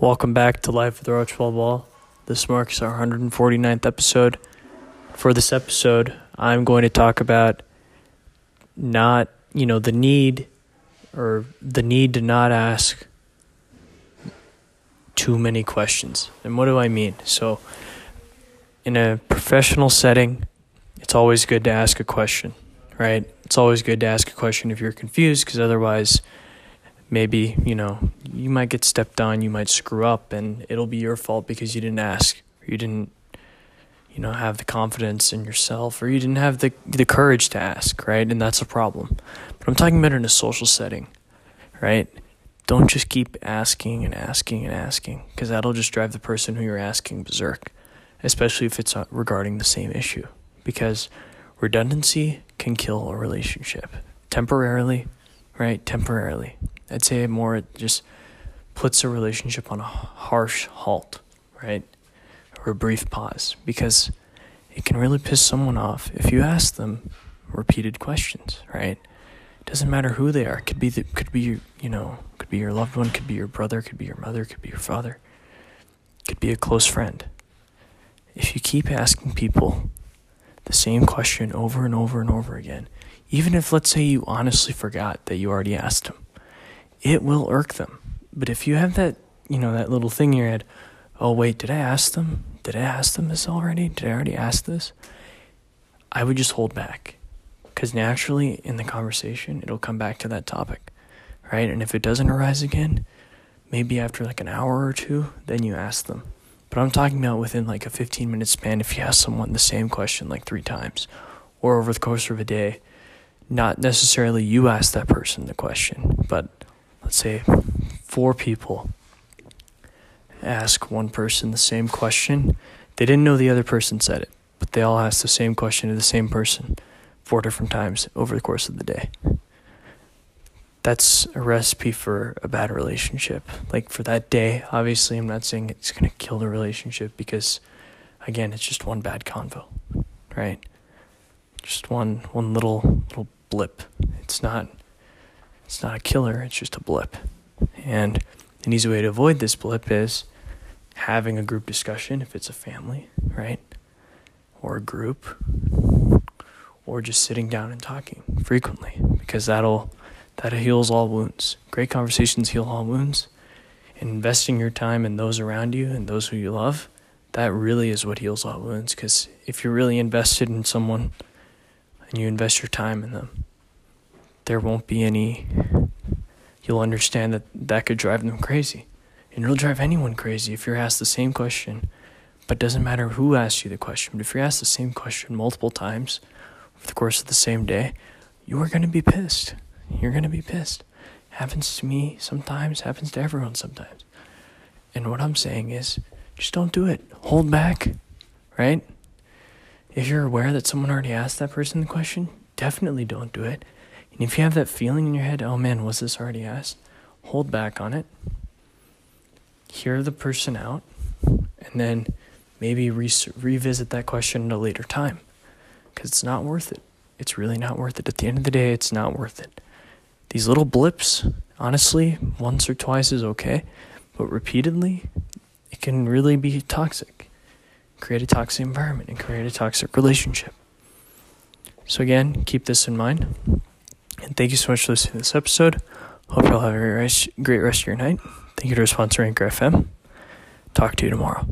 Welcome back to Life with the Roachball Ball. This marks our 149th episode. For this episode, I'm going to talk about not, you know, the need or the need to not ask too many questions. And what do I mean? So, in a professional setting, it's always good to ask a question, right? It's always good to ask a question if you're confused because otherwise, maybe, you know, you might get stepped on, you might screw up, and it'll be your fault because you didn't ask, or you didn't, you know, have the confidence in yourself, or you didn't have the, the courage to ask, right? And that's a problem. But I'm talking about in a social setting, right? Don't just keep asking and asking and asking, because that'll just drive the person who you're asking berserk, especially if it's uh, regarding the same issue, because redundancy can kill a relationship temporarily, right? Temporarily. I'd say more it just puts a relationship on a harsh halt, right? Or a brief pause because it can really piss someone off if you ask them repeated questions, right? It doesn't matter who they are. It could be the, could be you know, could be your loved one, could be your brother, could be your mother, could be your father. Could be a close friend. If you keep asking people the same question over and over and over again, even if let's say you honestly forgot that you already asked them, it will irk them. But if you have that, you know, that little thing in your head, oh, wait, did I ask them? Did I ask them this already? Did I already ask this? I would just hold back. Because naturally, in the conversation, it'll come back to that topic, right? And if it doesn't arise again, maybe after like an hour or two, then you ask them. But I'm talking about within like a 15 minute span if you ask someone the same question like three times, or over the course of a day, not necessarily you ask that person the question, but let's say four people ask one person the same question. They didn't know the other person said it, but they all asked the same question to the same person four different times over the course of the day. That's a recipe for a bad relationship. Like for that day, obviously, I'm not saying it's going to kill the relationship because, again, it's just one bad convo, right? Just one one little little blip. It's not it's not a killer, it's just a blip. And an easy way to avoid this blip is having a group discussion if it's a family, right? Or a group. Or just sitting down and talking frequently because that'll that heals all wounds. Great conversations heal all wounds. And investing your time in those around you and those who you love, that really is what heals all wounds because if you're really invested in someone and you invest your time in them, there won't be any, you'll understand that that could drive them crazy. And it'll drive anyone crazy if you're asked the same question, but it doesn't matter who asks you the question. But if you're asked the same question multiple times over the course of the same day, you are going to be pissed. You're going to be pissed. Happens to me sometimes, happens to everyone sometimes. And what I'm saying is, just don't do it. Hold back, right? If you're aware that someone already asked that person the question, definitely don't do it. And if you have that feeling in your head, oh man, was this already asked? Hold back on it. Hear the person out, and then maybe re- revisit that question at a later time. Because it's not worth it. It's really not worth it. At the end of the day, it's not worth it. These little blips, honestly, once or twice is okay, but repeatedly, it can really be toxic. Create a toxic environment and create a toxic relationship. So, again, keep this in mind. And thank you so much for listening to this episode. Hope you all have a great rest, great rest of your night. Thank you to our sponsor, Anchor FM. Talk to you tomorrow.